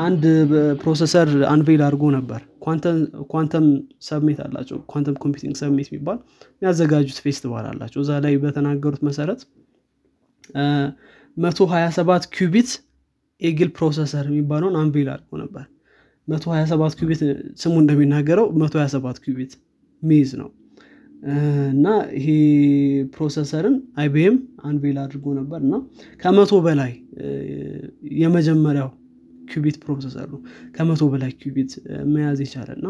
አንድ processor unveil አድርጎ ነበር። quantum summit አላቸው። quantum computing summit የሚባል የሚያዘጋጁት ፌስቲቫል አላቸው። እዛ ላይ በተናገሩት መሰረት መቶ ሀያ ሰባት qubit Eagle processor የሚባለውን unveil አድርጎ ነበር። መቶ ሀያ ስሙ እንደሚናገረው መቶ ሀያ ሰባት ሚይዝ ነው እና ይሄ processor ን IBM unveil አድርጎ ነበር እና ከመቶ በላይ የመጀመሪያው qubit processor ነው ከመቶ በላይ qubit መያዝ የቻለ እና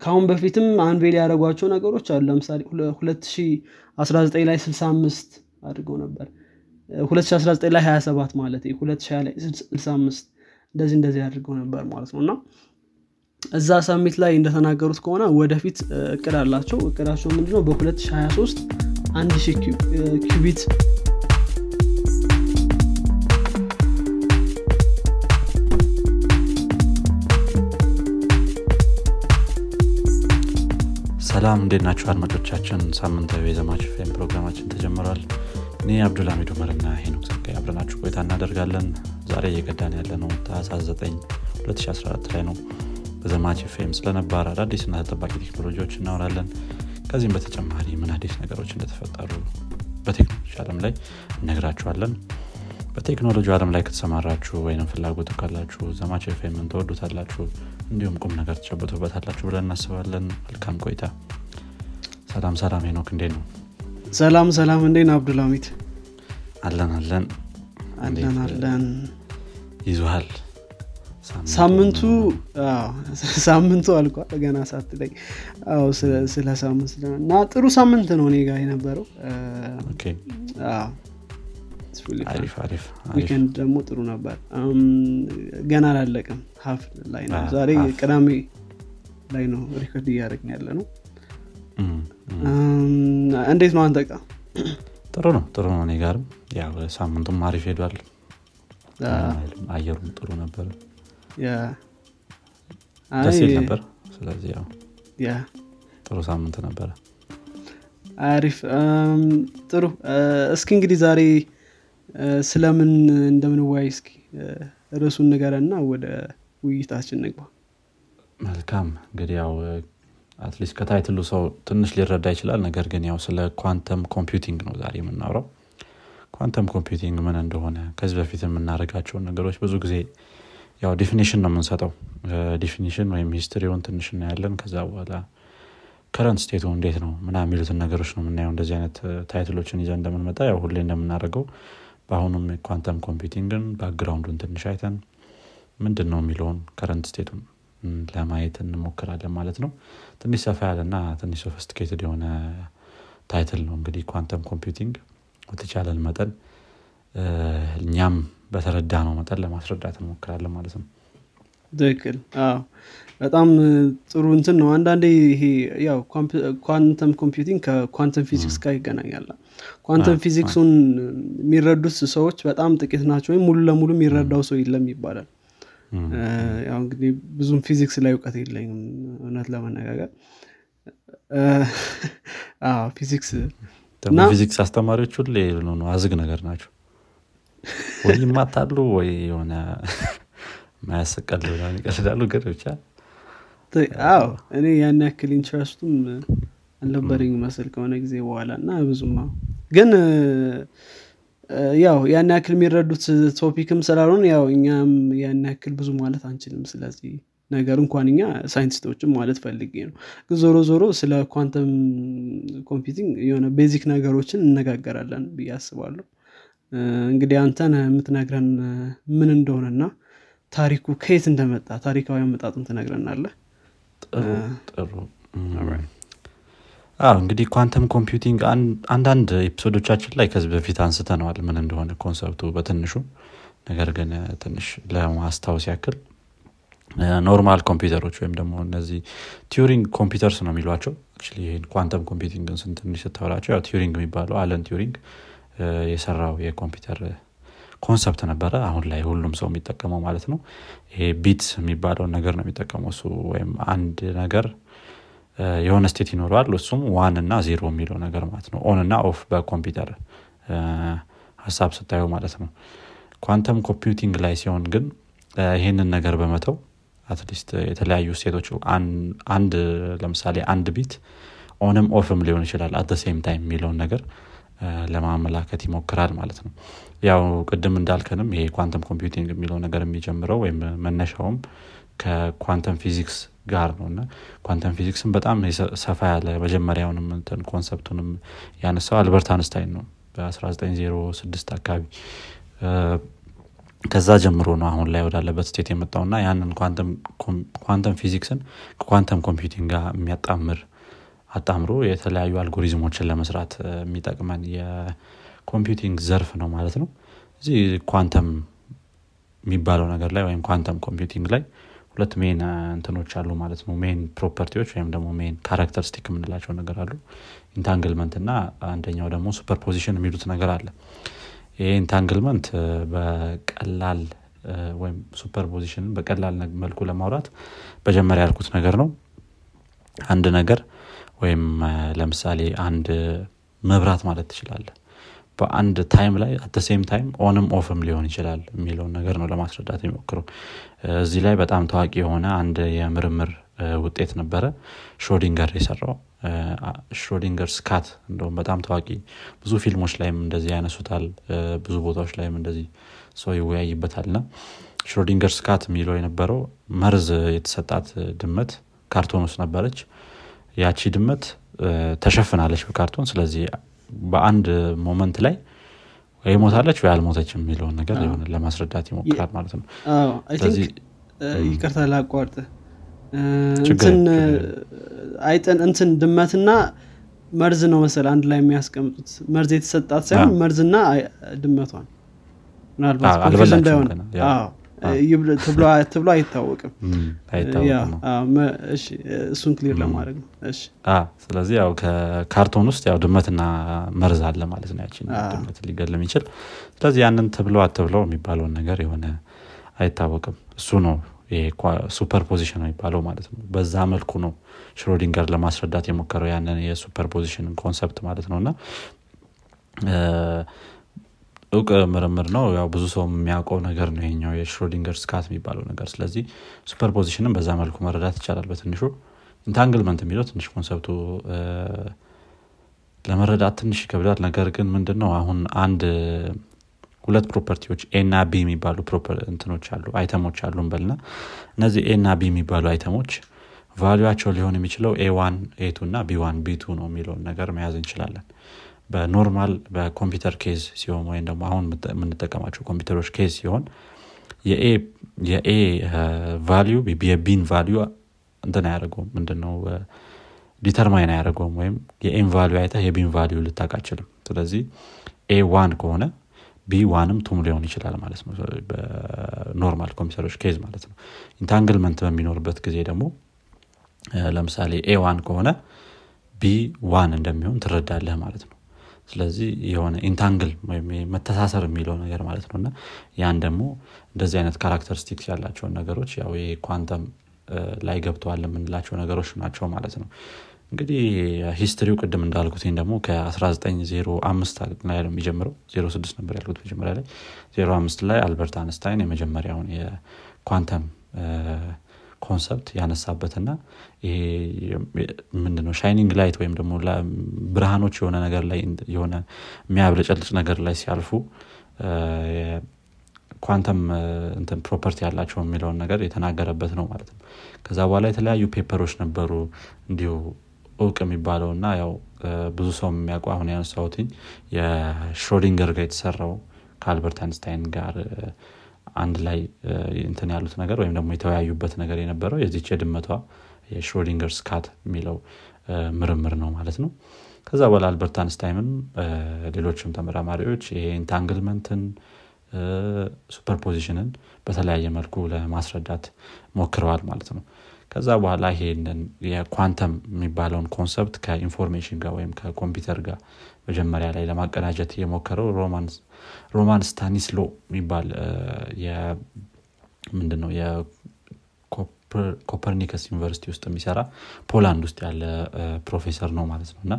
ከአሁን በፊትም unveil ያደረጓቸው ነገሮች አሉ። ለምሳሌ 2019 ላይ 65 አድርገው ነበር። 2019 ላይ 27 ማለት 2020 ላይ 65 እንደዚህ እንደዚህ አድርገው ነበር ማለት ነው እና እዛ summit ላይ እንደተናገሩት ከሆነ ወደፊት እቅድ አላቸው። እቅዳቸው ምንድነው? በ2023 አንድ ሺህ ኪቢት ሰላም እንዴት ናቸው አድማጮቻችን? ሳምንታዊ የዘማች ፌም ፕሮግራማችን ተጀምሯል። እኔ አብዱልሚድ ኡመርና ሄኖክ ጸጋይ አብረናችሁ ቆይታ እናደርጋለን። ዛሬ እየቀዳን ያለ ነው ታህሳስ 9 2014 ላይ ነው በዘማች ፌም ስለነባር አዳዲስና ተጠባቂ ቴክኖሎጂዎች እናወራለን። ከዚህም በተጨማሪ ምን አዲስ ነገሮች እንደተፈጠሩ በቴክኖሎጂ አለም ላይ እነግራችኋለን። በቴክኖሎጂ አለም ላይ ከተሰማራችሁ ወይም ፍላጎቱ ካላችሁ ዘማች ፌምን ተወዱታላችሁ እንዲሁም ቁም ነገር ተጨብቶበታላችሁ ብለን እናስባለን። መልካም ቆይታ። ሰላም ሰላም ሄኖክ እንዴት ነው? ሰላም ሰላም እንዴን አብዱልሚት አለን አለን። አለን አለን። ይዙሃል ሳምንቱ ሳምንቱ አልቋል። ገና ሳት ላይ ስለ ሳምንት እና ጥሩ ሳምንት ነው እኔ ጋር የነበረው። ዊኬንድ ደግሞ ጥሩ ነበር። ገና አላለቅም። ሀፍ ላይ ነው። ዛሬ ቅዳሜ ላይ ነው ሪከርድ እያደረግን ያለ ነው እንዴት ነው አንተ ቃ ጥሩ ነው ጥሩ ነው እኔ ጋርም። ያው ሳምንቱም አሪፍ ሄዷል። አየሩም ጥሩ ነበር ደስ ይል ነበር። ስለዚህ ያው ጥሩ ሳምንት ነበረ። አሪፍ። ጥሩ። እስኪ እንግዲህ ዛሬ ስለምን እንደምንወያይ እስኪ ርዕሱን ንገረንና ወደ ውይይታችን ንግባ። መልካም። እንግዲህ ያው at least ከ title ኡ ሰው ትንሽ ሊረዳ ይችላል። ነገር ግን ያው ስለ quantum computing ነው ዛሬ የምናውረው quantum computing ምን እንደሆነ ከዚህ በፊት የምናደርጋቸውን ነገሮች ብዙ ጊዜ ያው definition ነው የምንሰጠው። definition ወይም history ውን ትንሽ እናያለን። ከዛ በኋላ current state ኡ እንዴት ነው ምናምን የሚሉትን ነገሮች ነው የምናየው። እንደዚህ አይነት title ኦችን ይዘን እንደምንመጣ ያው ሁሌ እንደምናደርገው በአሁኑም quantum computing ን background ኡን ትንሽ አይተን ምንድን ነው የሚለውን current state ኡን ለማየት እንሞክራለን ማለት ነው። ትንሽ ሰፋ ያለና ትንሽ sophisticated የሆነ title ነው እንግዲህ quantum computing በተቻለን መጠን እኛም በተረዳነው መጠን ለማስረዳት እንሞክራለን ማለት ነው። ትክክል። በጣም ጥሩ እንትን ነው። አንዳንዴ ይሄ ያው quantum computing ከ quantum physics ጋር ይገናኛል። ኳንተም ፊዚክሱን የሚረዱት ሰዎች በጣም ጥቂት ናቸው ወይም ሙሉ ለሙሉ የሚረዳው ሰው የለም ይባላል። ያው እንግዲህ ብዙም ፊዚክስ ላይ እውቀት የለኝም እውነት ለመነጋገር። ፊዚክስ ደግሞ ፊዚክስ አስተማሪዎች ሁሌ አዝግ ነገር ናቸው ወይ ይማታሉ ወይ የሆነ ማያስቀል ይቀልዳሉ ግን ብቻ? አዎ እኔ ያን ያክል ኢንትረስቱም አልነበረኝ መስል ከሆነ ጊዜ በኋላ እና ብዙም ግን ያው ያን ያክል የሚረዱት ቶፒክም ስላልሆን ያው እኛም ያን ያክል ብዙ ማለት አንችልም። ስለዚህ ነገር እንኳን እኛ scientist ኦችም ማለት ፈልጌ ነው። ግን ዞሮ ዞሮ ስለ quantum computing የሆነ basic ነገሮችን እነጋገራለን ብዬ አስባለሁ እንግዲህ አንተን የምትነግረን ምን እንደሆነና ታሪኩ ከየት እንደመጣ ታሪካዊ አመጣጡን ትነግረናለህ? ጥሩ እንግዲህ quantum computing አንዳንድ episode ኦቻችን ላይ ከዚህ በፊት አንስተነዋል ምን እንደሆነ concept ኡ በትንሹ። ነገር ግን ትንሽ ለማስታወስ ያክል normal ኮምፒውተሮች ወይም ደግሞ እነዚህ Turing computers ነው የሚሏቸው። ይህን quantum computing ን ስንትንሽ ስታወራቸው ያው Turing የሚባለው Alan Turing የሰራው የኮምፒውተር concept ነበረ። አሁን ላይ ሁሉም ሰው የሚጠቀመው ማለት ነው። ይሄ የሚባለውን ነገር ነው የሚጠቀመው። እሱ ወይም አንድ ነገር የሆነ state ይኖረዋል። እሱም one እና ዜሮ የሚለው ነገር ማለት ነው። on እና off በኮምፒውተር ሀሳብ ስታዩ ማለት ነው። quantum computing ላይ ሲሆን ግን ይህንን ነገር በመተው at least የተለያዩ state ኦች አንድ ለምሳሌ አንድ bit on ም off ም ሊሆን ይችላል at same time የሚለውን ነገር ለማመላከት ይሞክራል ማለት ነው። ያው ቅድም እንዳልከንም ይሄ quantum computing የሚለው ነገር የሚጀምረው ወይም መነሻውም ከ quantum physics ጋር ነው። እና quantum physics ን በጣም ሰፋ ያለ መጀመሪያውንም እንትን concept ኡንም ያነሳው አልበርት አንስታይን ነው። በ1906 አካባቢ ከዛ ጀምሮ ነው አሁን ላይ ወዳለበት state የመጣው እና ያንን quantum physics ን ከ quantum computing ጋር የሚያጣምር አጣምሮ የተለያዩ አልጎሪዝሞችን ለመስራት የሚጠቅመን የ computing ዘርፍ ነው ማለት ነው። እዚህ ኳንተም የሚባለው ነገር ላይ ወይም quantum computing ላይ ሁለት main እንትኖች አሉ ማለት ነው። main property ዎች ወይም ደግሞ main characteristic የምንላቸው ነገር አሉ። entanglement እና አንደኛው ደግሞ superposition የሚሉት ነገር አለ። ይህ entanglement በቀላል ወይም superposition ን በቀላል መልኩ ለማውራት መጀመሪያ ያልኩት ነገር ነው። አንድ ነገር ወይም ለምሳሌ አንድ መብራት ማለት ትችላለህ በአንድ time ላይ at same time on ም off ም ሊሆን ይችላል የሚለውን ነገር ነው ለማስረዳት የሚሞክረው እዚህ ላይ በጣም ታዋቂ የሆነ አንድ የምርምር ውጤት ነበረ። ሽሮዲንገር የሰራው። Schrödinger's cat እንደውም በጣም ታዋቂ ብዙ ፊልሞች ላይም እንደዚህ ያነሱታል። ብዙ ቦታዎች ላይም እንደዚህ ሰው ይወያይበታል። ና Schrödinger's cat የሚለው የነበረው መርዝ የተሰጣት ድመት ካርቶን ውስጥ ነበረች ያቺ ድመት ተሸፍናለች በካርቶን። ስለዚህ በአንድ moment ላይ ወይ ሞታለች ወይ አልሞተች የሚለውን ነገር ለማስረዳት ይሞክራል ማለት ነው። ይቅርታ ላቋርጥ አይጠን እንትን ድመትና መርዝ ነው መሰል አንድ ላይ የሚያስቀምጡት። መርዝ የተሰጣት ሳይሆን መርዝና ድመቷን። ምናልባት እንዳይሆን ትብሎ አይታወቅም። እሱን ክሊር ለማድረግ ነው። ስለዚህ ያው ከካርቶን ውስጥ ያው ድመትና መርዝ አለ ማለት ነው። ያችን ድመት ሊገል የሚችል። ስለዚህ ያንን ትብለው አትብለው የሚባለውን ነገር የሆነ አይታወቅም። እሱ ነው superposition የሚባለው ማለት ነው። በዛ መልኩ ነው ሽሮዲንገር ለማስረዳት የሞከረው ያንን የ superposition concept ማለት ነው። እና እውቅ ምርምር ነው። ያው ብዙ ሰው የሚያውቀው ነገር ነው ይሄኛው የ Schrödinger's cat የሚባለው ነገር። ስለዚህ superposition ን በዛ መልኩ መረዳት ይቻላል። በትንሹ entanglement የሚለው ትንሽ concept ኡ ለመረዳት ትንሽ ይከብዳል። ነገር ግን ምንድን ነው አሁን አንድ ሁለት property ዎች A እና B የሚባሉ እንትኖች አሉ item ኦች አሉ እንበልና እነዚህ A እና B የሚባሉ item ኦች value ኣቸው ሊሆን የሚችለው A one A two እና B one B two ነው የሚለውን ነገር መያዝ እንችላለን በ normal በኮምፒውተር case ሲሆን ወይም ደግሞ አሁን የምንጠቀማቸው ኮምፒውተሮች case ሲሆን የ A value የ B ን value እንትን አያደርገውም። ምንድነው? determine አያደርገውም ወይም የ A ን value አይተ የ B ን value ልታቅ አትችልም ስለዚህ A one ከሆነ B one ም two ም ሊሆን ይችላል ማለት ነው። በ normal ኮምፒውተሮች case ማለት ነው። entanglement በሚኖርበት ጊዜ ደግሞ ለምሳሌ A one ከሆነ B one እንደሚሆን ትረዳለህ ማለት ነው ስለዚህ የሆነ entangle ወይም መተሳሰር የሚለው ነገር ማለት ነው። እና ያን ደግሞ እንደዚህ አይነት characteristics ያላቸውን ነገሮች ያው ኳንተም ላይ ገብተዋል የምንላቸው ነገሮች ናቸው ማለት ነው። እንግዲህ history ው ቅድም እንዳልኩት ደግሞ ከ1905 ላይ ነው የሚጀምረው። 06 ነበር ያልኩት መጀመሪያ ላይ። 05 ላይ አልበርት አንስታይን የመጀመሪያውን የ quantum concept ያነሳበትና ምንድነው? shining light ወይም ደግሞ ብርሃኖች የሆነ ነገር ላይ የሆነ የሚያብለጨልጭ ነገር ላይ ሲያልፉ ኳንተም እንትን property ያላቸው የሚለውን ነገር የተናገረበት ነው ማለት ነው። ከዛ በኋላ የተለያዩ paper ኦች ነበሩ። እንዲሁ እውቅ የሚባለው እና ያው ብዙ ሰው የሚያውቁ አሁን ያነሳሁትኝ የሽሮዲንገር ጋር የተሰራው ከአልበርት አንስታይን ጋር አንድ ላይ እንትን ያሉት ነገር ወይም ደግሞ የተወያዩበት ነገር የነበረው የዚች የድመቷ የ Schrödinger's cat የሚለው ምርምር ነው ማለት ነው። ከዛ በኋላ አልበርት አንስታይንም ሌሎችም ተመራማሪዎች entanglement ን superposition ን በተለያየ መልኩ ለማስረዳት ሞክረዋል ማለት ነው። ከዛ በኋላ ይሄንን የኳንተም የሚባለውን concept ከ information ጋር ወይም ከኮምፒውተር ጋር መጀመሪያ ላይ ለማቀናጀት የሞከረው ሮማን ስታኒስሎ የሚባል ምንድነው? የኮፐርኒከስ ዩኒቨርሲቲ ውስጥ የሚሰራ ፖላንድ ውስጥ ያለ ፕሮፌሰር ነው ማለት ነው። እና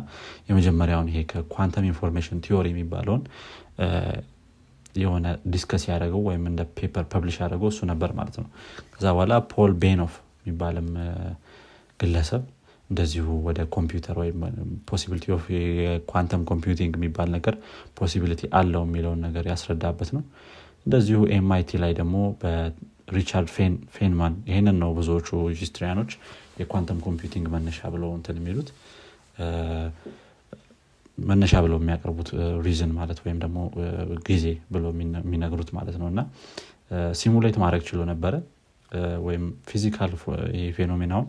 የመጀመሪያውን ይሄ ከ quantum information theory የሚባለውን የሆነ discuss ያደረገው ወይም እንደ paper publish ያደረገው እሱ ነበር ማለት ነው። ከዛ በኋላ ፖል ቤኖፍ የሚባልም ግለሰብ እንደዚሁ ወደ ኮምፒውተር ወይም possibility of የ quantum computing የሚባል ነገር possibility አለው የሚለውን ነገር ያስረዳበት ነው። እንደዚሁ MIT ላይ ደግሞ በሪቻርድ ፌንማን ይህንን ነው ብዙዎቹ historian ኦች የ quantum computing መነሻ ብለው እንትን የሚሉት። መነሻ ብለው የሚያቀርቡት reason ማለት ወይም ደግሞ ጊዜ ብለው የሚነግሩት ማለት ነው። እና simulate ማድረግ ችሎ ነበረ። ወይም physical phenomena ውን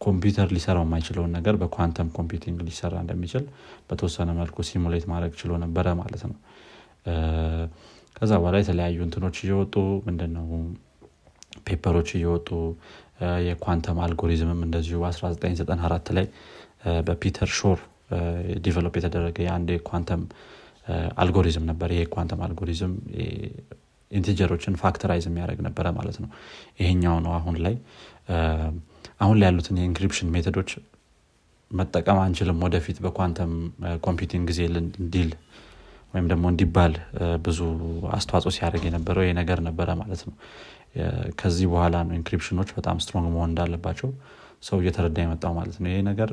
ኮምፒውተር ሊሰራው የማይችለውን ነገር በ quantum computing ሊሰራ እንደሚችል በተወሰነ መልኩ simulate ማድረግ ችሎ ነበረ ማለት ነው። ከዛ በኋላ የተለያዩ እንትኖች እየወጡ ምንድነው paper ኦች እየወጡ የ quantum algorithm ም እንደዚሁ 1994 ላይ በፒተር ሾር develop የተደረገ የአንድ የ quantum algorithm ነበር። ይሄ quantum algorithm integer ኦችን factorize የሚያደርግ ነበረ ማለት ነው። ይሄኛው ነው አሁን ላይ አሁን ላይ ያሉትን የ encryption method ኦች መጠቀም አንችልም ወደፊት በ quantum computing ጊዜ እንዲል ወይም ደግሞ እንዲባል ብዙ አስተዋጽኦ ሲያደርግ የነበረው ይሄ ነገር ነበረ ማለት ነው። ከዚህ በኋላ ነው encryption ኦች በጣም strong መሆን እንዳለባቸው ሰው እየተረዳ የመጣው ማለት ነው። ይሄ ነገር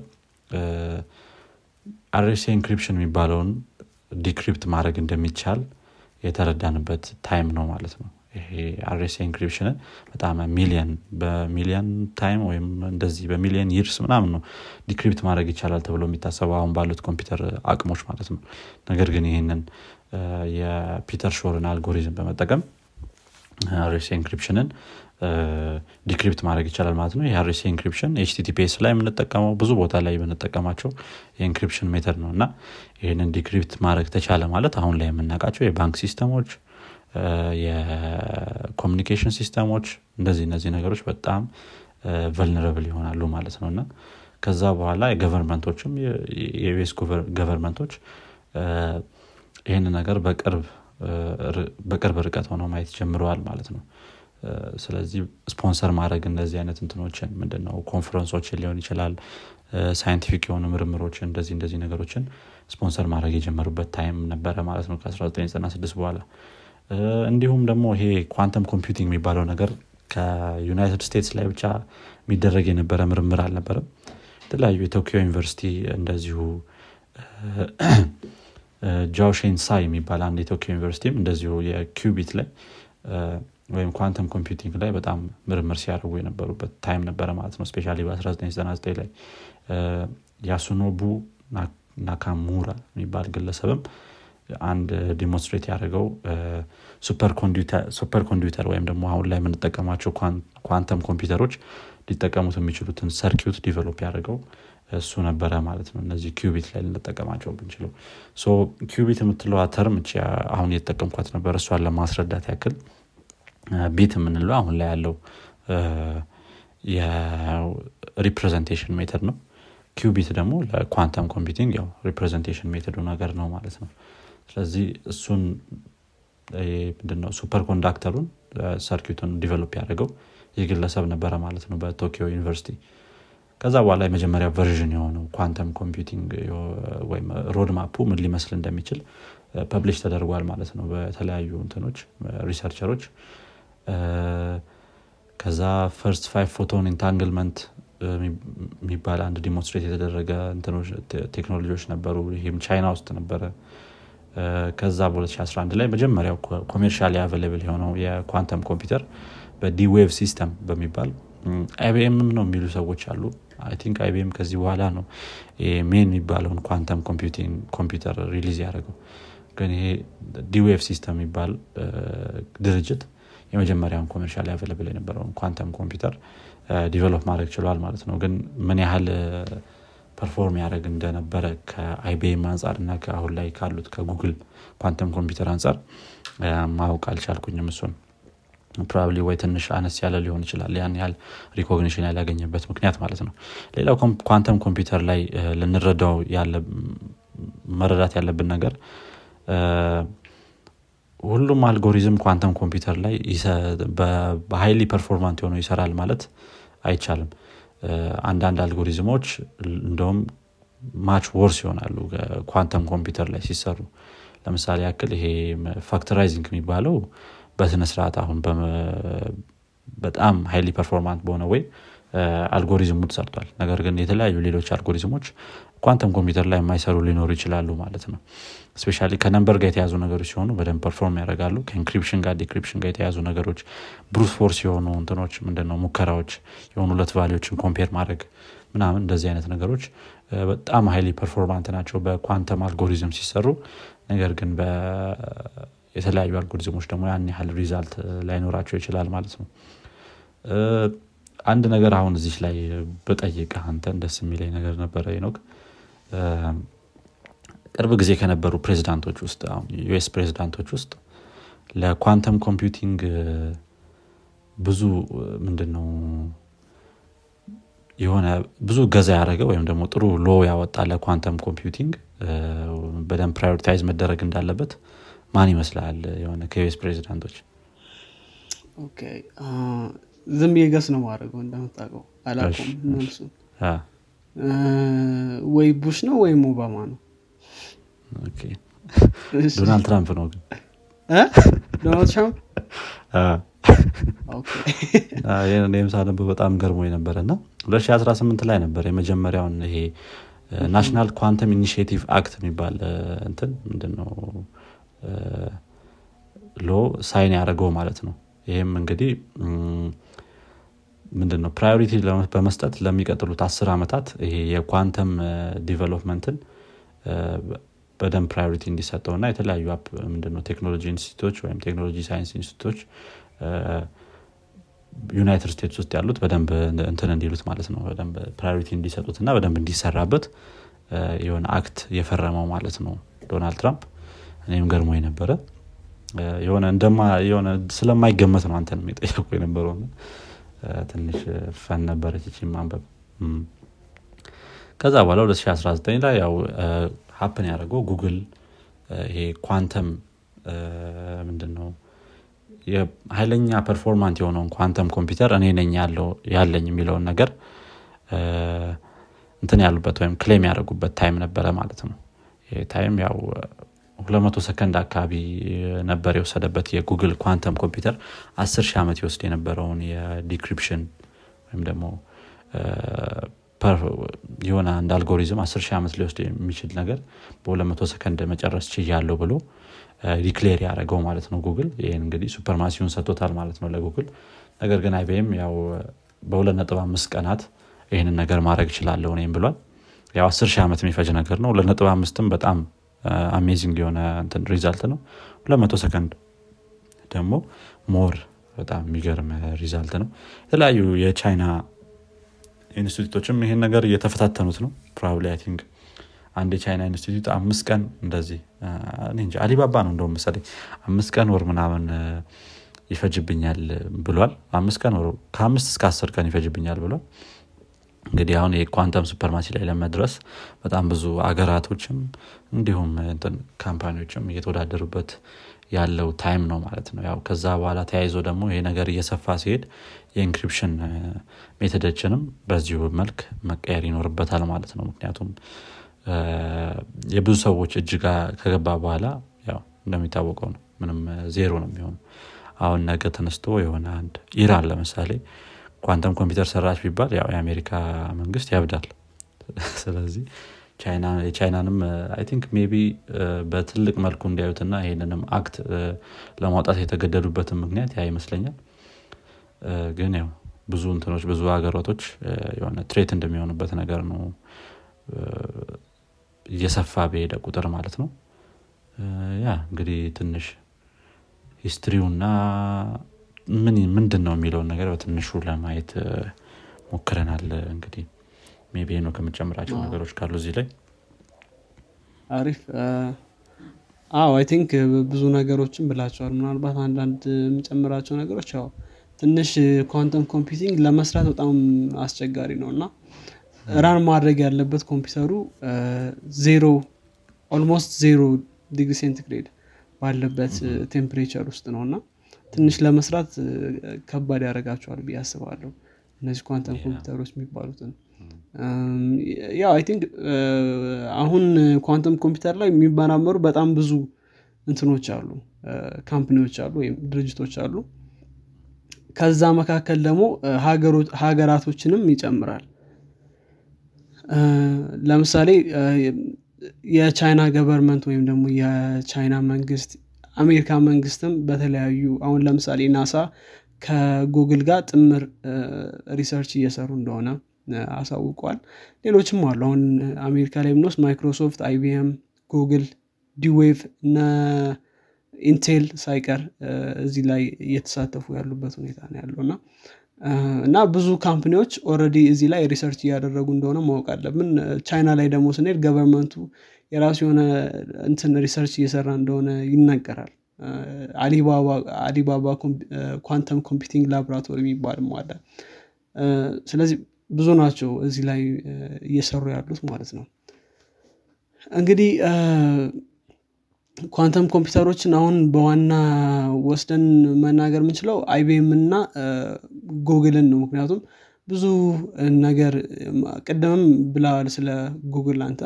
RSA encryption የሚባለውን decrypt ማድረግ እንደሚቻል የተረዳንበት time ነው ማለት ነው ይሄ RSA encryption ን በጣም ሚሊየን በሚሊየን time ወይም እንደዚህ በሚሊየን years ምናምን ነው decrypt ማድረግ ይቻላል ተብሎ የሚታሰበው አሁን ባሉት ኮምፒውተር አቅሞች ማለት ነው። ነገር ግን ይህንን የፒተር ሾርን አልጎሪዝም በመጠቀም RSA encryption ን decrypt ማድረግ ይቻላል ማለት ነው። የ RSA encryption HTTPS ላይ የምንጠቀመው ብዙ ቦታ ላይ የምንጠቀማቸው የ encryption method ነው እና ይህንን decrypt ማድረግ ተቻለ ማለት አሁን ላይ የምናውቃቸው የባንክ system ኦች የ communication system ኦች እንደዚህ እነዚህ ነገሮች በጣም vulnerable ይሆናሉ ማለት ነው። እና ከዛ በኋላ የገቨርንመንቶችም የዩኤስ ገቨርንመንቶች ይህን ነገር በቅርብ ርቀት ሆነው ማየት ጀምረዋል ማለት ነው። ስለዚህ ስፖንሰር ማድረግ እንደዚህ አይነት እንትኖችን ምንድነው ኮንፈረንሶችን ሊሆን ይችላል scientific የሆኑ ምርምሮችን እንደዚህ እንደዚህ ነገሮችን ስፖንሰር ማድረግ የጀመሩበት time ነበረ ማለት ነው ከ1996 በኋላ እንዲሁም ደግሞ ይሄ quantum computing የሚባለው ነገር ከዩናይትድ ስቴትስ ላይ ብቻ የሚደረግ የነበረ ምርምር አልነበረም። የተለያዩ የቶኪዮ ዩኒቨርሲቲ እንደዚሁ ጃውሼንሳ የሚባል አንድ የቶኪዮ ዩኒቨርሲቲም እንደዚሁ የ qubit ላይ ወይም quantum computing ላይ በጣም ምርምር ሲያደርጉ የነበሩበት time ነበረ ማለት ነው። especially በ1999 ላይ ያሱኖቡ ናካሙራ የሚባል ግለሰብም አንድ demonstrate ያደረገው super computer ወይም ደግሞ አሁን ላይ የምንጠቀማቸው ኳንተም ኮምፒውተሮች ሊጠቀሙት የሚችሉትን circuit develop ያደረገው እሱ ነበረ ማለት ነው። እነዚህ qubit ላይ ልንጠቀማቸው ብንችለው qubit የምትለዋ term አሁን እየተጠቀምኳት ነበር። እሷን ለማስረዳት ያክል bit የምንለው አሁን ላይ ያለው የ representation method ነው። qubit ደግሞ ለ quantum computing ያው representation method ኡ ነገር ነው ማለት ነው ስለዚህ እሱን ምንድነው super conductor ኡን circuit ኡን develop ያደረገው ይህ ግለሰብ ነበረ ማለት ነው በቶኪዮ ዩኒቨርሲቲ። ከዛ በኋላ የመጀመሪያ version የሆነው quantum computing ወይም roadmap ኡ ምን ሊመስል እንደሚችል publish ተደርጓል ማለት ነው በተለያዩ እንትኖች researcher ኦች። ከዛ first five photon entanglement የሚባል አንድ demonstrate የተደረገ ቴክኖሎጂዎች ነበሩ። ይህም ቻይና ውስጥ ነበረ ከዛ በ2011 ላይ መጀመሪያው commercially available የሆነው የኳንተም ኮምፒውተር በ D-Wave System በሚባል IBM ነው የሚሉ ሰዎች አሉ። think IBM ከዚህ በኋላ ነው main የሚባለውን ኳንተም ኮምፒውተር release ያደረገው። ግን ይሄ D-Wave System የሚባል ድርጅት የመጀመሪያውን commercial available የነበረውን ኳንተም ኮምፒውተር develop ማድረግ ችሏል ማለት ነው። ግን ምን ያህል perform ያደረግ እንደነበረ ከ IBM አንጻር እና አሁን ላይ ካሉት ከ Google quantum ኮምፒውተር አንጻር ማወቅ አልቻልኩኝም እሱን probably ወይ ትንሽ አነስ ያለ ሊሆን ይችላል ያን ያህል recognition ያላገኘበት ምክንያት ማለት ነው ሌላው ኳንተም ኮምፒውተር ላይ ልንረዳው መረዳት ያለብን ነገር ሁሉም algorithm quantum ኮምፒውተር ላይ በ highly performant የሆነው ይሰራል ማለት አይቻልም አንዳንድ አልጎሪዝሞች እንደውም much worse ይሆናሉ ኳንተም ኮምፒውተር ላይ ሲሰሩ። ለምሳሌ ያክል ይሄ factorizing የሚባለው በስነስርዓት አሁን በጣም highly performant በሆነ ወይ አልጎሪዝሙ ተሰርቷል። ነገር ግን የተለያዩ ሌሎች algorithm ኦች quantum ኮምፒውተር ላይ የማይሰሩ ሊኖሩ ይችላሉ ማለት ነው። especially ከነ number ጋር የተያዙ ነገሮች ሲሆኑ በደንብ perform ያደርጋሉ። ከ encryption ጋር decryption ጋር የተያዙ ነገሮች brute force የሆኑ እንትኖች ምንድነው ሙከራዎች የሆኑ ሁለት value ዎችን compare ማድረግ ምናምን እንደዚህ አይነት ነገሮች በጣም highly performant ናቸው በ quantum algorithm ሲሰሩ። ነገር ግን የተለያዩ አልጎሪዝሞች ደግሞ ያን ያህል result ላይኖራቸው ይችላል ማለት ነው። አንድ ነገር አሁን እዚህ ላይ ብጠይቅ አንተን ደስ የሚለኝ ነገር ነበረ ኖክ ቅርብ ጊዜ ከነበሩ ፕሬዚዳንቶች ውስጥ US ፕሬዚዳንቶች ውስጥ ለ quantum computing ብዙ ምንድን ነው የሆነ ብዙ እገዛ ያደረገ ወይም ደግሞ ጥሩ law ያወጣ ለ quantum computing በደንብ prioritize መደረግ እንዳለበት ማን ይመስላል የሆነ ከዩኤስ ፕሬዚዳንቶች ዝም የገስ ነው ማድረገው እንደምታውቀው። አላቆም እነሱ ወይ ቡሽ ነው ወይም ኦባማ ነው። ዶናልድ ትራምፕ ነው ግን። ዶናልድ ትራምፕ? ይህም ሳነብ በጣም ገርሞ ነበረ እና 2018 ላይ ነበር የመጀመሪያውን ይሄ National Quantum Initiative Act የሚባል እንትን ምንድነው law sign ያደረገው ማለት ነው። ይህም እንግዲህ ምንድነው? priority በመስጠት ለሚቀጥሉት አስር ዓመታት ይሄ የ quantum development ን በደንብ priority እንዲሰጠው እና የተለያዩ ምንድነው? ቴክኖሎጂ ኢንስቲቱቶች ወይም ቴክኖሎጂ ሳይንስ ኢንስቲቱቶች ዩናይትድ ስቴትስ ውስጥ ያሉት በደንብ እንትን እንዲሉት ማለት ነው። በደንብ priority እንዲሰጡት እና በደንብ እንዲሰራበት የሆነ act የፈረመው ማለት ነው ዶናልድ ትራምፕ። እኔም ገርሞኝ ነበረ። የሆነ እንደማ የሆነ ስለማይገመት ነው አንተን የጠየቁህ የነበረው ትንሽ fun ነበረች ቺ ማንበብ። ከዛ በኋላ 2019 ላይ ያው happen ያደረገው ጉግል ይሄ ኳንተም ምንድን ነው ኃይለኛ performant የሆነውን ኳንተም ኮምፒውተር እኔ ነኝ ያለኝ የሚለውን ነገር እንትን ያሉበት ወይም claim ያደረጉበት time ነበረ ማለት ነው። ይህ time ያው 200 ሰከንድ አካባቢ ነበር የወሰደበት የ Google quantum ኮምፒውተር። 10 ሺህ ዓመት ይወስድ የነበረውን የ decryption ወይም ደግሞ የሆነ አንድ አልጎሪዝም 10 ሺህ ዓመት ሊወስድ የሚችል ነገር በ200 ሰከንድ መጨረስ ችያለሁ ብሎ declare ያደረገው ማለት ነው ጉግል። ይህን እንግዲህ supremacy ውን ሰጥቶታል ማለት ነው ለጉግል። ነገር ግን IBM ያው በ2.5 ቀናት ይህንን ነገር ማድረግ እችላለሁ እኔም ብሏል። ያው 10 ሺህ ዓመት የሚፈጅ ነገር ነው። 2.5ም በጣም amazing የሆነ result ነው። 200 ሰከንድ ደግሞ more በጣም የሚገርም result ነው። የተለያዩ የቻይና ኢንስቲቱቶችም ይሄን ነገር እየተፈታተኑት ነው። probably I think አንድ የቻይና ኢንስቲትዩት አምስት ቀን እንደዚህ እንጂ አሊባባ ነው እንደውም መሰለኝ አምስት ቀን ወር ምናምን ይፈጅብኛል ብሏል። አምስት ቀን ከአምስት እስከ አስር ቀን ይፈጅብኛል ብሏል እንግዲህ አሁን የ quantum supremacy ላይ ለመድረስ በጣም ብዙ አገራቶችም እንዲሁም company ዎችም እየተወዳደሩበት ያለው time ነው ማለት ነው። ያው ከዛ በኋላ ተያይዞ ደግሞ ይሄ ነገር እየሰፋ ሲሄድ የ encryption method ኦችንም በዚሁ መልክ መቀየር ይኖርበታል ማለት ነው። ምክንያቱም የብዙ ሰዎች እጅ ከገባ በኋላ ያው እንደሚታወቀው ነው። ምንም ዜሮ ነው የሚሆኑ አሁን ነገ ተነስቶ የሆነ አንድ ኢራን ለምሳሌ ኳንተም ኮምፒውተር ሰራች ቢባል ያው የአሜሪካ መንግስት ያብዳል። ስለዚህ የቻይናንም I think maybe በትልቅ መልኩ እንዲያዩትና ይህንንም act ለማውጣት የተገደዱበትን ምክንያት ያ ይመስለኛል። ግን ያው ብዙ እንትኖች ብዙ ሀገራቶች የሆነ threat እንደሚሆኑበት ነገር ነው እየሰፋ በሄደ ቁጥር ማለት ነው። ያ እንግዲህ ትንሽ history ውና ምንድን ነው የሚለውን ነገር በትንሹ ለማየት ሞክረናል። እንግዲህ maybe ነው ከምጨምራቸው ነገሮች ካሉ እዚህ ላይ። አሪፍ። አዎ I think ብዙ ነገሮችን ብለሃቸዋል። ምናልባት አንዳንድ የምጨምራቸው ነገሮች ያው ትንሽ quantum computing ለመስራት በጣም አስቸጋሪ ነው እና run ማድረግ ያለበት ኮምፒውተሩ ዜሮ almost ዜሮ ዲግሪ ሴንቲግሬድ ባለበት temperature ውስጥ ነው እና ትንሽ ለመስራት ከባድ ያደረጋቸዋል ብዬ አስባለሁ። እነዚህ ኳንተም ኮምፒውተሮች የሚባሉትን። ያው I think አሁን ኳንተም ኮምፒውተር ላይ የሚመራመሩ በጣም ብዙ እንትኖች አሉ። company ዎች አሉ ወይም ድርጅቶች አሉ። ከዛ መካከል ደግሞ ሀገራቶችንም ይጨምራል። ለምሳሌ የቻይና government ወይም ደግሞ የቻይና መንግስት አሜሪካ መንግስትም በተለያዩ አሁን ለምሳሌ ናሳ ከጉግል ጋር ጥምር research እየሰሩ እንደሆነ አሳውቋል። ሌሎችም አሉ። አሁን አሜሪካ ላይ ብንወስድ ማይክሮሶፍት IBM ጉግል D-Wave እነ ኢንቴል ሳይቀር እዚህ ላይ እየተሳተፉ ያሉበት ሁኔታ ነው ያለው እና እና ብዙ company ዎች already እዚህ ላይ research እያደረጉ እንደሆነ ማወቅ አለብን። ቻይና ላይ ደግሞ ስንሄድ government ኡ የራሱ የሆነ እንትን research እየሰራ እንደሆነ ይነገራል። አሊባባ quantum computing ላቦራቶሪ የሚባልም አለ። ስለዚህ ብዙ ናቸው እዚህ ላይ እየሰሩ ያሉት ማለት ነው። እንግዲህ ኳንተም ኮምፒውተሮችን አሁን በዋና ወስደን መናገር የምንችለው IBM እና ጉግልን ነው። ምክንያቱም ብዙ ነገር ቅድምም ብለዋል ስለ ጉግል አንተ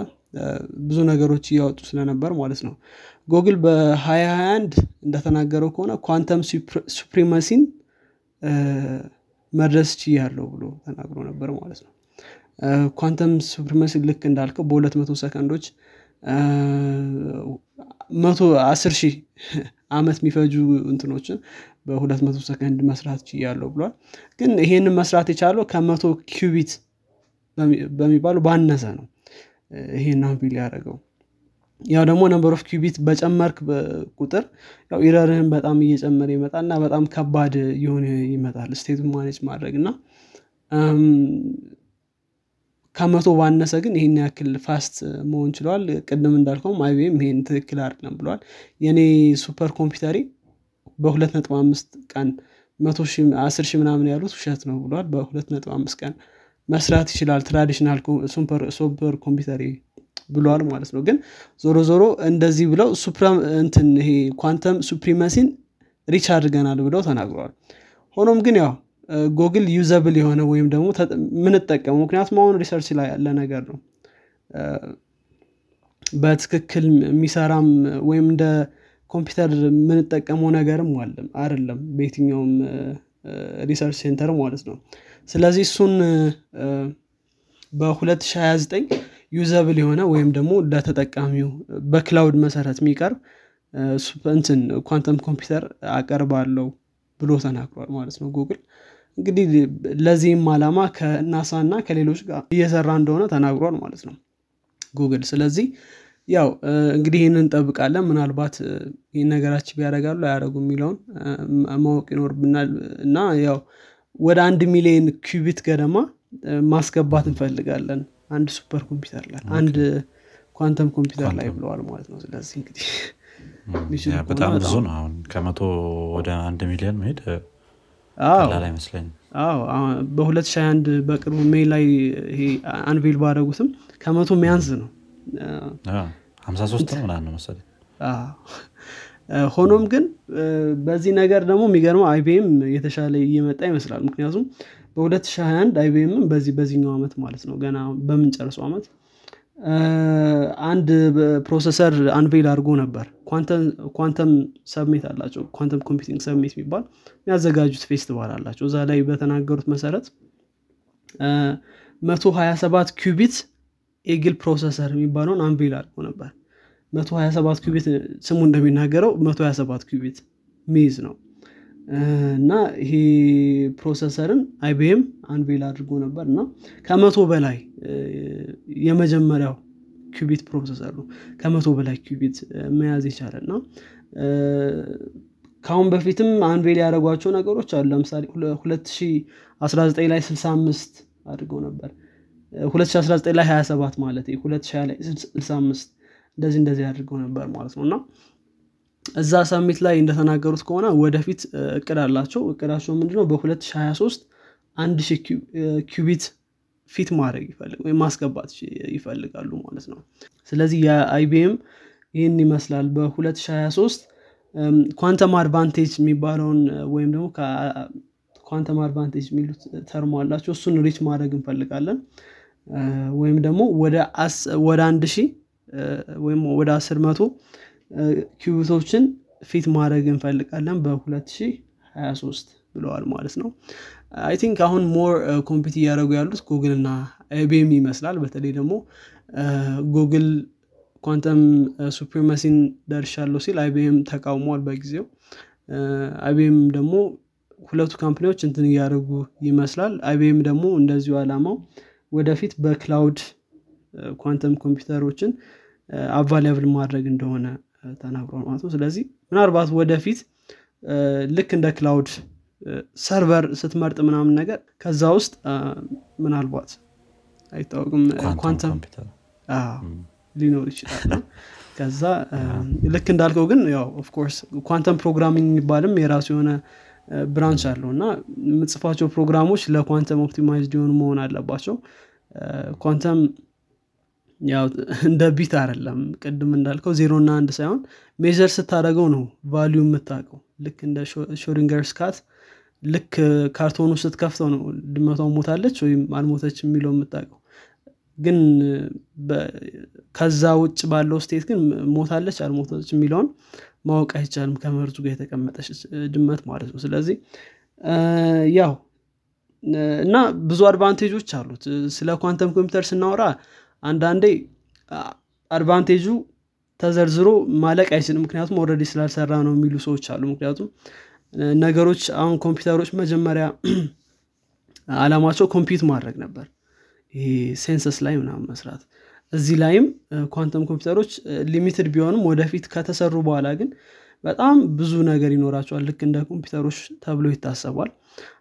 ብዙ ነገሮች እያወጡ ስለነበር ማለት ነው። ጉግል በ2021 እንደተናገረው ከሆነ ኳንተም ሱፕሪማሲን መድረስ ችያለሁ ብሎ ተናግሮ ነበር ማለት ነው። ኳንተም ሱፕሪማሲ ልክ እንዳልከው በሁለት መቶ ሰከንዶች መቶ አስር ሺህ አመት የሚፈጁ እንትኖችን በሁለት መቶ ሰከንድ መስራት ችያለሁ ብሏል። ግን ይሄንን መስራት የቻለው ከመቶ ኪዩቢት በሚባሉ ባነሰ ነው። ይሄን unveil ያደረገው ያው ደግሞ number of qubit በጨመርክ ቁጥር ያው error ህን በጣም እየጨመረ ይመጣል እና በጣም ከባድ የሆነ ይመጣል state ኡ manage ማድረግ እና ከመቶ ባነሰ ግን ይህን ያክል fast መሆን ችለዋል ቅድም እንዳልከውም IBM ይሄን ትክክል አይደለም ብለዋል የኔ super computer ኤ በሁለት ነጥብ ቀን መቶ አስር ሺህ ምናምን ያሉት ውሸት ነው ብለዋል በሁለት ነጥብ ቀን መስራት ይችላል traditional super computer ኤ ብለዋል ማለት ነው። ግን ዞሮ ዞሮ እንደዚህ ብለው እንትን ይሄ quantum supremacy ን reach አድርገናል ብለው ተናግረዋል። ሆኖም ግን ያው ጎግል usable የሆነ ወይም ደግሞ ምንጠቀመው ምክንያቱም አሁን research ላይ ያለ ነገር ነው። በትክክል የሚሰራም ወይም እንደ ኮምፒውተር የምንጠቀመው ነገርም አለም አይደለም በየትኛውም research center ማለት ነው። ስለዚህ እሱን በ2029 usable የሆነ ወይም ደግሞ ለተጠቃሚው በ cloud መሰረት የሚቀርብ እንትን ኳንተም ኮምፒውተር አቀርባለው ብሎ ተናግሯል ማለት ነው ጉግል እንግዲህ ለዚህም አላማ ከናሳ እና ከሌሎች ጋር እየሰራ እንደሆነ ተናግሯል ማለት ነው ጉግል። ስለዚህ ያው እንግዲህ ይህንን እንጠብቃለን። ምናልባት ይህን ነገራቸውን ያደርጋሉ አያደረጉ የሚለውን ማወቅ ይኖርብናል። እና ያው ወደ አንድ ሚሊዮን qubit ገደማ ማስገባት እንፈልጋለን። አንድ super ኮምፒውተር ላይ አንድ ኳንተም ኮምፒውተር ላይ ብለዋል ማለት ነው። ስለዚህ እንግዲህ በጣም ብዙ ነው። አሁን ከመቶ ወደ አንድ ሚሊዮን መሄድ ቀላል አይመስለኝም። በ2021 በቅርቡ May ላይ ይሄ unveil ባደረጉትም ከመቶ ሚያንስ ነው። ምናምን መሰለኝ። ሆኖም ግን በዚህ ነገር ደግሞ የሚገርመው IBM የተሻለ እየመጣ ይመስላል። ምክንያቱም በ2021 IBM ም በዚህ በዚህኛው ዓመት ማለት ነው። ገና በምንጨርሰው ዓመት አንድ processor unveil አድርጎ ነበር። quantum summit አላቸው። quantum computing summit የሚባል የሚያዘጋጁት ፌስቲቫል አላቸው። እዛ ላይ በተናገሩት መሰረት 127 qubit Eagle processor የሚባለውን unveil አድርጎ ነበር። 127 qubit ስሙ እንደሚናገረው 127 qubit ሚይዝ ነው እና ይሄ processor ን IBM unveil አድርጎ ነበር እና ከመቶ በላይ የመጀመሪያው qubit processor ነው ከመቶ በላይ qubit መያዝ የቻለ እና ከአሁን በፊትም unveil ያደረጓቸው ነገሮች አሉ። ለምሳሌ 2019 ላይ 65 አድርገው ነበር። 2019 ላይ 27 ማለት 2020 ላይ 65 እንደዚህ እንደዚህ አድርገው ነበር ማለት ነው እና እዛ summit ላይ እንደተናገሩት ከሆነ ወደፊት እቅድ አላቸው። እቅዳቸው ምንድነው? በ2023 አንድ ሺህ qubit fit ማድረግ ይፈልግ ማስገባት ይፈልጋሉ ማለት ነው። ስለዚህ የ IBM ይህን ይመስላል። በ2023 quantum advantage የሚባለውን ወይም ደግሞ quantum advantage የሚሉት term አላቸው። እሱን reach ማድረግ እንፈልጋለን። ወይም ደግሞ ወደ አንድ ሺህ ወይም ወደ አስር መቶ qubit ኦችን fit ማድረግ እንፈልጋለን በ2023 ብለዋል ማለት ነው። I think አሁን more compete እያደረጉ ያሉት ጉግል እና IBM ይመስላል። በተለይ ደግሞ Google quantum supremacy ን ደርሻለሁ ሲል IBM ተቃውሟል በጊዜው። IBM ደግሞ ሁለቱ company ዎች እንትን እያደረጉ ይመስላል። IBM ደግሞ እንደዚሁ አላማው ወደፊት በ cloud quantum ኮምፒውተሮችን available ማድረግ እንደሆነ ተናግሯል ማለት ነው። ስለዚህ ምናልባት ወደፊት ልክ እንደ cloud server ስትመርጥ ምናምን ነገር ከዛ ውስጥ ምናልባት አይታወቅም ኳንተም ሊኖር ይችላል ከዛ ልክ እንዳልከው ግን ያው of course quantum programming የሚባልም የራሱ የሆነ branch አለው እና የምጽፋቸው ፕሮግራሞች ለ quantum optimized የሆኑ መሆን አለባቸው። ኳንተም ያው እንደ bit አይደለም። ቅድም እንዳልከው ዜሮ እና አንድ ሳይሆን measure ስታደረገው ነው value የምታውቀው። ልክ እንደ Schrödinger's cat ልክ ካርቶኑ ስትከፍተው ነው ድመቷ ሞታለች ወይም አልሞተች የሚለው የምታውቀው። ግን ከዛ ውጭ ባለው state ግን ሞታለች አልሞተች የሚለውን ማወቅ አይቻልም ከመርዙ ጋር የተቀመጠች ድመት ማለት ነው። ስለዚህ ያው እና ብዙ advantage ኦች አሉት። ስለ ኳንተም ኮምፒውተር ስናወራ አንዳንዴ advantage ኡ ተዘርዝሮ ማለቅ አይችልም። ምክንያቱም already ስላልሰራ ነው የሚሉ ሰዎች አሉ። ምክንያቱም ነገሮች አሁን ኮምፒውተሮች መጀመሪያ አላማቸው compute ማድረግ ነበር። ይሄ census ላይ ምናምን መስራት። እዚህ ላይም ኳንተም ኮምፒውተሮች limited ቢሆንም ወደፊት ከተሰሩ በኋላ ግን በጣም ብዙ ነገር ይኖራቸዋል። ልክ እንደ ኮምፒውተሮች ተብሎ ይታሰባል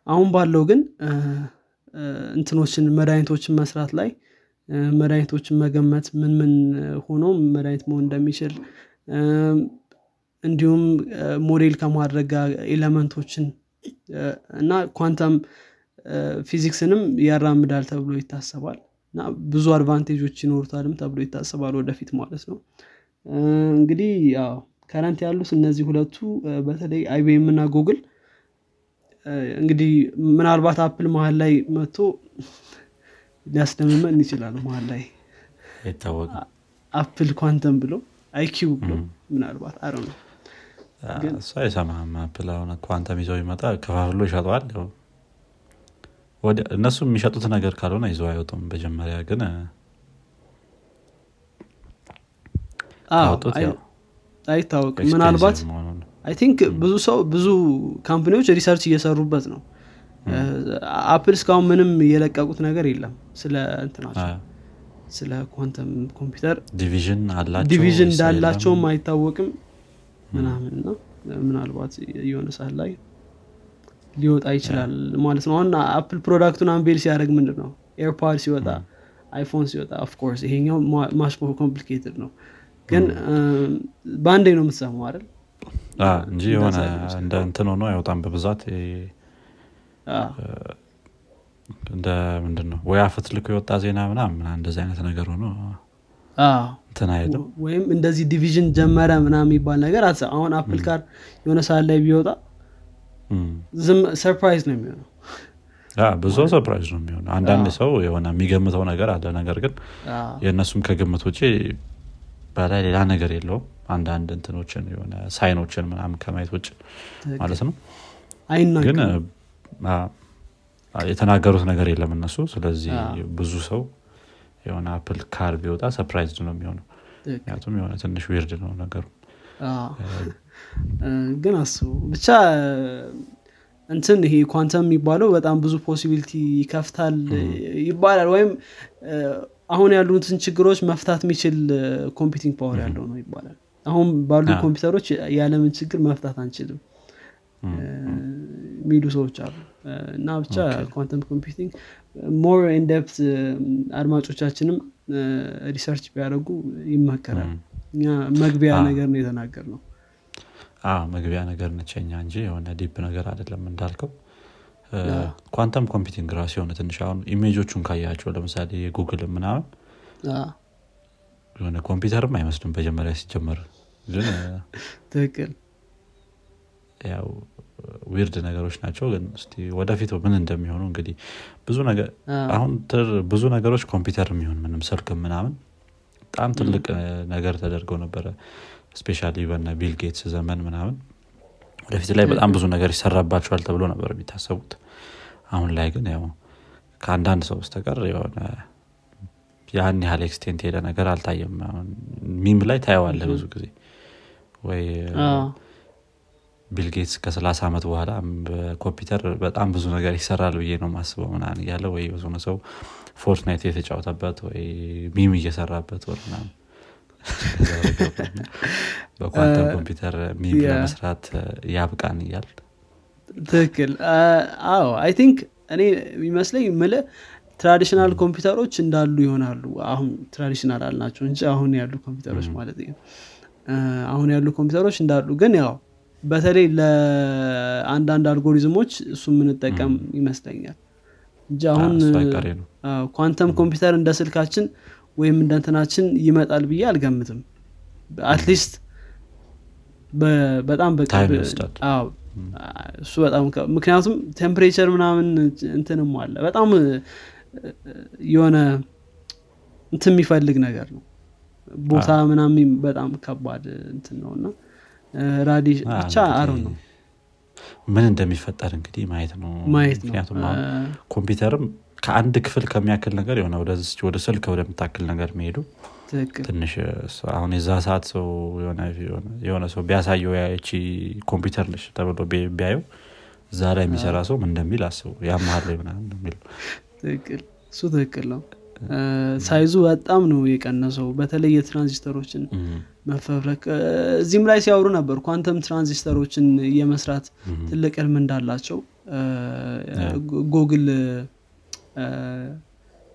አሁን ባለው ግን እንትኖችን መድኃኒቶችን መስራት ላይ መድኃኒቶችን መገመት ምን ምን ሆኖ መድኃኒት መሆን እንደሚችል እንዲሁም ሞዴል ከማድረግ ጋር element ኦችን እና ኳንተም ፊዚክስንም ያራምዳል ተብሎ ይታሰባል። እና ብዙ advantage ኦች ይኖሩታልም ተብሎ ይታሰባል ወደፊት ማለት ነው። እንግዲህ ያው current ያሉት እነዚህ ሁለቱ በተለይ IBM እና ጉግል እንግዲህ ምናልባት Apple መሀል ላይ መጥቶ ሊያስደምመን ይችላል መሀል ላይ። Apple quantum ብሎ iQ ብሎ ምናልባት አረ ነው እሱ አይሰማም Apple አሁን ኳንተም ይዘው ይመጣ ከፋፍሎ ይሸጠዋል። እነሱ የሚሸጡት ነገር ካልሆነ ይዘው አይወጡም። መጀመሪያ ግን አይታወቅም። ምናልባት I think ብዙ ሰው ብዙ company ዎች research እየሰሩበት ነው Apple እስካሁን ምንም የለቀቁት ነገር የለም ስለ እንትናቸው ስለ ኳንተም ኮምፒውተር division አላቸው division እንዳላቸውም አይታወቅም ምናምን ነው። ምናልባት የሆነ ሰዓት ላይ ሊወጣ ይችላል ማለት ነው። አሁን Apple product ኡን unveil ሲያደርግ ምንድን ነው AirPod ሲወጣ iPhone ሲወጣ of course ይሄኛው much complicated ነው። ግን በአንዴ ነው የምትሰማው አይደል? እንጂ የሆነ እንደ እንትን ሆኖ አይወጣም በብዛት እንደ ምንድን ነው ወይ አፈትልኮ የወጣ ዜና ምናምን እንደዚህ አይነት ነገር ሆኖ ወይም እንደዚህ division ጀመረ ምናምን የሚባል ነገር አት አሁን Apple Car የሆነ ሰዓት ላይ ቢወጣ ዝም surprise ነው የሚሆነው። ብዙ surprise ነው የሚሆነው። አንዳንድ ሰው የሆነ የሚገምተው ነገር አለ። ነገር ግን የእነሱም ከግምት ውጭ በላይ ሌላ ነገር የለውም። አንዳንድ እንትኖችን የሆነ sign ኦችን ምናምን ከማየት ውጭ ማለት ነው። ግን የተናገሩት ነገር የለም እነሱ። ስለዚህ ብዙ ሰው የሆነ Apple Car ቢወጣ surprise ነው የሚሆነው። ምክንያቱም የሆነ ትንሽ weird ነው ነገሩ። ግን አስቡ። ብቻ እንትን ይሄ ኳንተም የሚባለው በጣም ብዙ possibility ይከፍታል ይባላል። ወይም አሁን ያሉትን ችግሮች መፍታት የሚችል computing power ያለው ነው ይባላል። አሁን ባሉ ኮምፒውተሮች የዓለምን ችግር መፍታት አንችልም። የሚሉ ሰዎች አሉ እና ብቻ quantum computing more in depth አድማጮቻችንም research ቢያደርጉ ይመከራል። እኛ መግቢያ ነገር ነው የተናገር ነው መግቢያ ነገር ነቸኛ እንጂ የሆነ deep ነገር አይደለም እንዳልከው። quantum computing ራሱ የሆነ ትንሽ አሁን image ኦቹን ካያቸው ለምሳሌ የጉግል ምናምን የሆነ ኮምፒውተርም አይመስልም መጀመሪያ ሲጀመር ግን ትክክል። ያው weird ነገሮች ናቸው። ግን ወደፊት ምን እንደሚሆኑ እንግዲህ ብዙ ነገር አሁን ብዙ ነገሮች ኮምፒውተር የሚሆን ምንም ስልክ ምናምን በጣም ትልቅ ነገር ተደርገው ነበረ። especially በነ ቢል ጌትስ ዘመን ምናምን ወደፊት ላይ በጣም ብዙ ነገር ይሰራባቸዋል ተብሎ ነበር የሚታሰቡት። አሁን ላይ ግን ያው ከአንዳንድ ሰው በስተቀር የሆነ ያን ያህል extent ሄደ ነገር አልታየም። meme ላይ ታየዋለ ብዙ ጊዜ። ወይ ቢልጌትስ ከሰላሳ ዓመት በኋላ በኮምፒውተር በጣም ብዙ ነገር ይሰራል ብዬ ነው ማስበው ምናምን እያለ ወይ የሆነ ሰው ፎርትናይት የተጫወተበት ወይ meme እየሰራበት ምናምን በኳንተም ኮምፒውተር meme ለመስራት ያብቃን እያል። ትክክል። አዎ I think እኔ የሚመስለኝ ምል traditional ኮምፒውተሮች እንዳሉ ይሆናሉ። አሁን traditional አልናቸው እንጂ አሁን ያሉ ኮምፒውተሮች ማለት ነው። አሁን ያሉ ኮምፒውተሮች እንዳሉ ግን ያው በተለይ ለአንዳንድ አልጎሪዝሞች እሱ የምንጠቀም ይመስለኛል። እንጂ አሁን ኳንተም ኮምፒውተር እንደ ስልካችን ወይም እንደ እንትናችን ይመጣል ብዬ አልገምትም። at least በጣም እሱ በጣም ምክንያቱም temperature ምናምን እንትንም አለ። በጣም የሆነ እንትን የሚፈልግ ነገር ነው። ቦታ ምናምን በጣም ከባድ እንትን ነው እና ራዲ ብቻ አሮ ነው። ምን እንደሚፈጠር እንግዲህ ማየት ነው። ማየት ምክንያቱም ኮምፒውተርም ከአንድ ክፍል ከሚያክል ነገር የሆነ ወደ ስልክ ወደምታክል ነገር መሄዱ ትንሽ አሁን የዛ ሰዓት ሰው የሆነ ሰው ቢያሳየው ያቺ ኮምፒውተር ነች ተብሎ ቢያየው እዛ ላይ የሚሰራ ሰው ምን እንደሚል አስቡ። ያ መሀል ላይ ምናምን እሱ ትክክል ነው size ኡ በጣም ነው የቀነሰው። በተለይ የትራንዚስተሮችን መፈብረክ። እዚህም ላይ ሲያወሩ ነበር quantum transistor ኦችን የመስራት ትልቅ ህልም እንዳላቸው ጎግል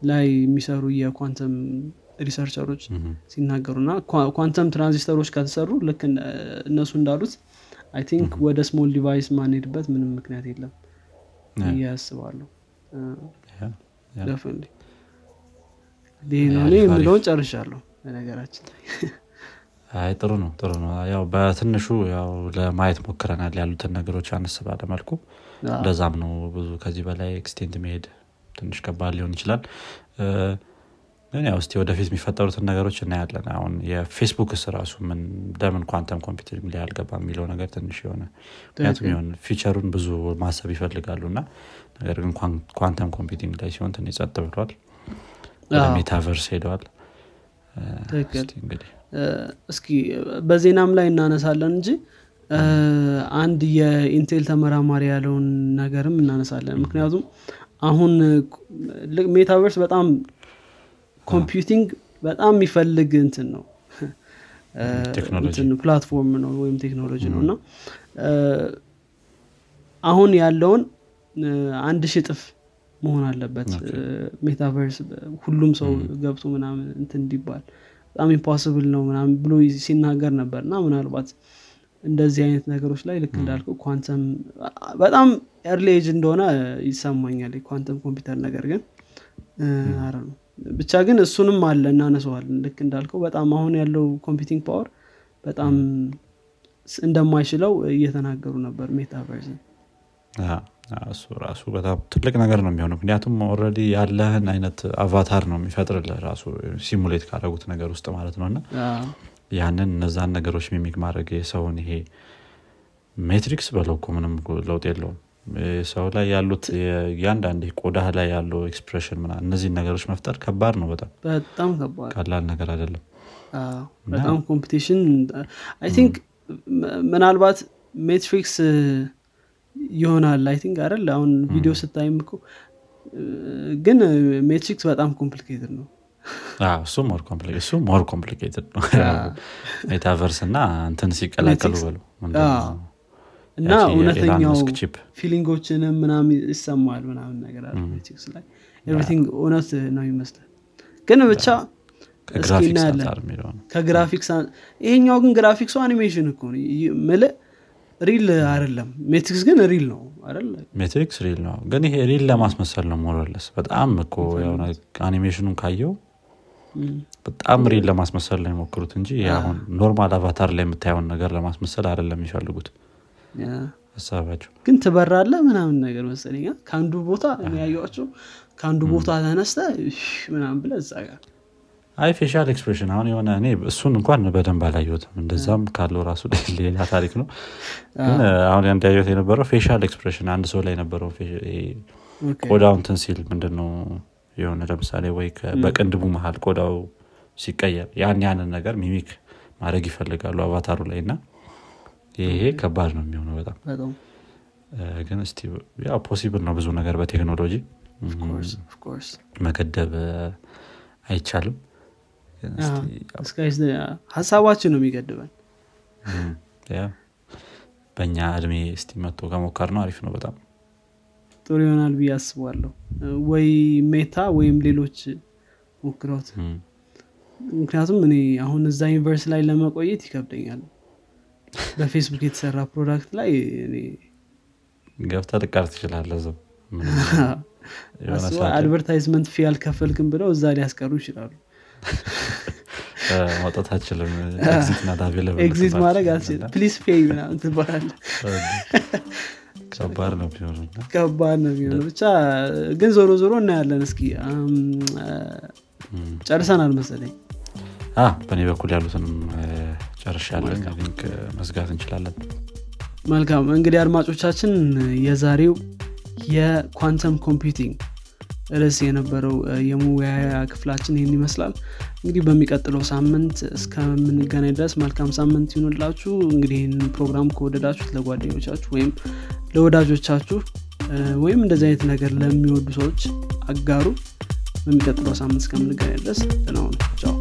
ላይ የሚሰሩ የ quantum researcher ኦች ሲናገሩ እና quantum transistor ኦች ከተሰሩ ልክ እነሱ እንዳሉት I think ወደ small device ማንሄድበት ምንም ምክንያት የለም ይህ የምለውን ጨርሻለሁ በነገራችን አይ ጥሩ ነው ጥሩ ነው። ያው በትንሹ ያው ለማየት ሞክረናል ያሉትን ነገሮች አነስ ባለ መልኩ። እንደዛም ነው ብዙ ከዚህ በላይ extent መሄድ ትንሽ ከባድ ሊሆን ይችላል። ግን ያው እስቲ ወደፊት የሚፈጠሩትን ነገሮች እናያለን። አሁን የፌስቡክስ ራሱ ምን ለምን ኳንተም ኮምፒውተር ላይ አልገባ የሚለው ነገር ትንሽ የሆነ ምክንያቱም የሆነ future ኡን ብዙ ማሰብ ይፈልጋሉ እና ነገር ግን quantum computing ላይ ሲሆን ትንሽ ጸጥ ብሏል metaverse ሄደዋል። እስኪ በዜናም ላይ እናነሳለን እንጂ አንድ የኢንቴል ተመራማሪ ያለውን ነገርም እናነሳለን። ምክንያቱም አሁን metaverse በጣም computing በጣም የሚፈልግ እንትን ነው። platform ነው ወይም ቴክኖሎጂ ነው። እና አሁን ያለውን አንድ ሺ እጥፍ መሆን አለበት። metaverse ሁሉም ሰው ገብቶ ምናምን እንትን እንዲባል በጣም impossible ነው ምናምን ብሎ ሲናገር ነበር። እና ምናልባት እንደዚህ አይነት ነገሮች ላይ ልክ እንዳልከው ኳንተም በጣም early age እንደሆነ ይሰማኛል የኳንተም ኮምፒውተር ነገር ግን አረ ነው ብቻ ግን እሱንም አለ እናነሰዋለን ልክ እንዳልከው በጣም አሁን ያለው computing power በጣም እንደማይችለው እየተናገሩ ነበር metaverse እሱ ራሱ በጣም ትልቅ ነገር ነው የሚሆነው። ምክንያቱም already ያለህን አይነት avatar ነው የሚፈጥርልህ ራሱ simulate ካደረጉት ነገር ውስጥ ማለት ነው። እና ያንን እነዛን ነገሮች mimic ማድረግ የሰውን ይሄ Matrix በለው እኮ ምንም ለውጥ የለውም። ሰው ላይ ያሉት እያንዳንድ ቆዳ ላይ ያለው expression ምና እነዚህን ነገሮች መፍጠር ከባድ ነው በጣም። በጣም ከባድ። ቀላል ነገር አይደለም። በጣም computation I think ምናልባት Matrix ይሆናል I think አይደል? አሁን ቪዲዮ ስታይም እኮ ግን Matrix በጣም complicated ነው። እሱ more complicated ነው። metaverse እና እንትን ሲቀላቀሉ በሉ እና እውነተኛው feeling ኦችንም ምናም ይሰማል ምናምን ነገር አለ Matrix ላይ። everything እውነት ነው ይመስላል ግን ብቻ ከግራፊክስ ይሄኛው ግን graphics ኡ animation እኮ ምል real አይደለም። Matrix ግን real ነው አይደል? Matrix real ነው። ግን ይሄ real ለማስመሰል ነው more or less በጣም እኮ የሆነ አኒሜሽኑን ካየው በጣም real ለማስመሰል ነው የሞክሩት እንጂ አሁን normal avatar ላይ የምታየውን ነገር ለማስመሰል አይደለም የሚፈልጉት። ሀሳባቸው ግን ትበራለ ምናምን ነገር መሰለኛ ከአንዱ ቦታ ያዩቸው ከአንዱ ቦታ ተነስተ ምናምን ብለ እዛ ጋር አይ facial expression አሁን የሆነ እኔ እሱን እንኳን በደንብ አላየሁትም። እንደዛም ካለው ራሱ ሌላ ታሪክ ነው። ግን አሁን እንዳየሁት የነበረው facial expression አንድ ሰው ላይ የነበረው ቆዳው እንትን ሲል ምንድነው የሆነ ለምሳሌ ወይ በቅንድቡ መሀል ቆዳው ሲቀየር ያን ያንን ነገር mimic ማድረግ ይፈልጋሉ avatar ኡ ላይ እና ይሄ ከባድ ነው የሚሆነው በጣም። ግን እስቲ ያው possible ነው ብዙ ነገር በቴክኖሎጂ። መገደብ አይቻልም ሀሳባችን ነው የሚገድበን። በእኛ እድሜ እስቲ መጥቶ ከሞከርነው አሪፍ ነው በጣም። ጥሩ ይሆናል ብዬ አስባለሁ። ወይ ሜታ ወይም ሌሎች ሞክረውት። ምክንያቱም እኔ አሁን እዛ universe ላይ ለመቆየት ይከብደኛል። በፌስቡክ የተሰራ product ላይ ገብተህ ልትቀር ትችላለህ ዘው advertisement fee አልከፈልክም ብለው እዛ ሊያስቀሩ ይችላሉ መውጣት አልችልም exit ማድረግ አልችልም። please pay ምናምን ትባላለህ ከባድ ነው ቢሆኑ ከባድ ነው ቢሆኑ ብቻ ግን ዞሮ ዞሮ እናያለን እስኪ። ጨርሰናል መሰለኝ። በእኔ በኩል ያሉትንም ጨርሻለን link መዝጋት እንችላለን። መልካም። እንግዲህ አድማጮቻችን የዛሬው የ quantum computing ርዕስ የነበረው የመወያያ ክፍላችን ይህን ይመስላል። እንግዲህ በሚቀጥለው ሳምንት እስከምንገናኝ ድረስ መልካም ሳምንት ይሁንላችሁ። እንግዲህ ይህን ፕሮግራም ከወደዳችሁት ለጓደኞቻችሁ ወይም ለወዳጆቻችሁ ወይም እንደዚህ አይነት ነገር ለሚወዱ ሰዎች አጋሩ። በሚቀጥለው ሳምንት እስከምንገናኝ ድረስ ደናሆኑ ቻው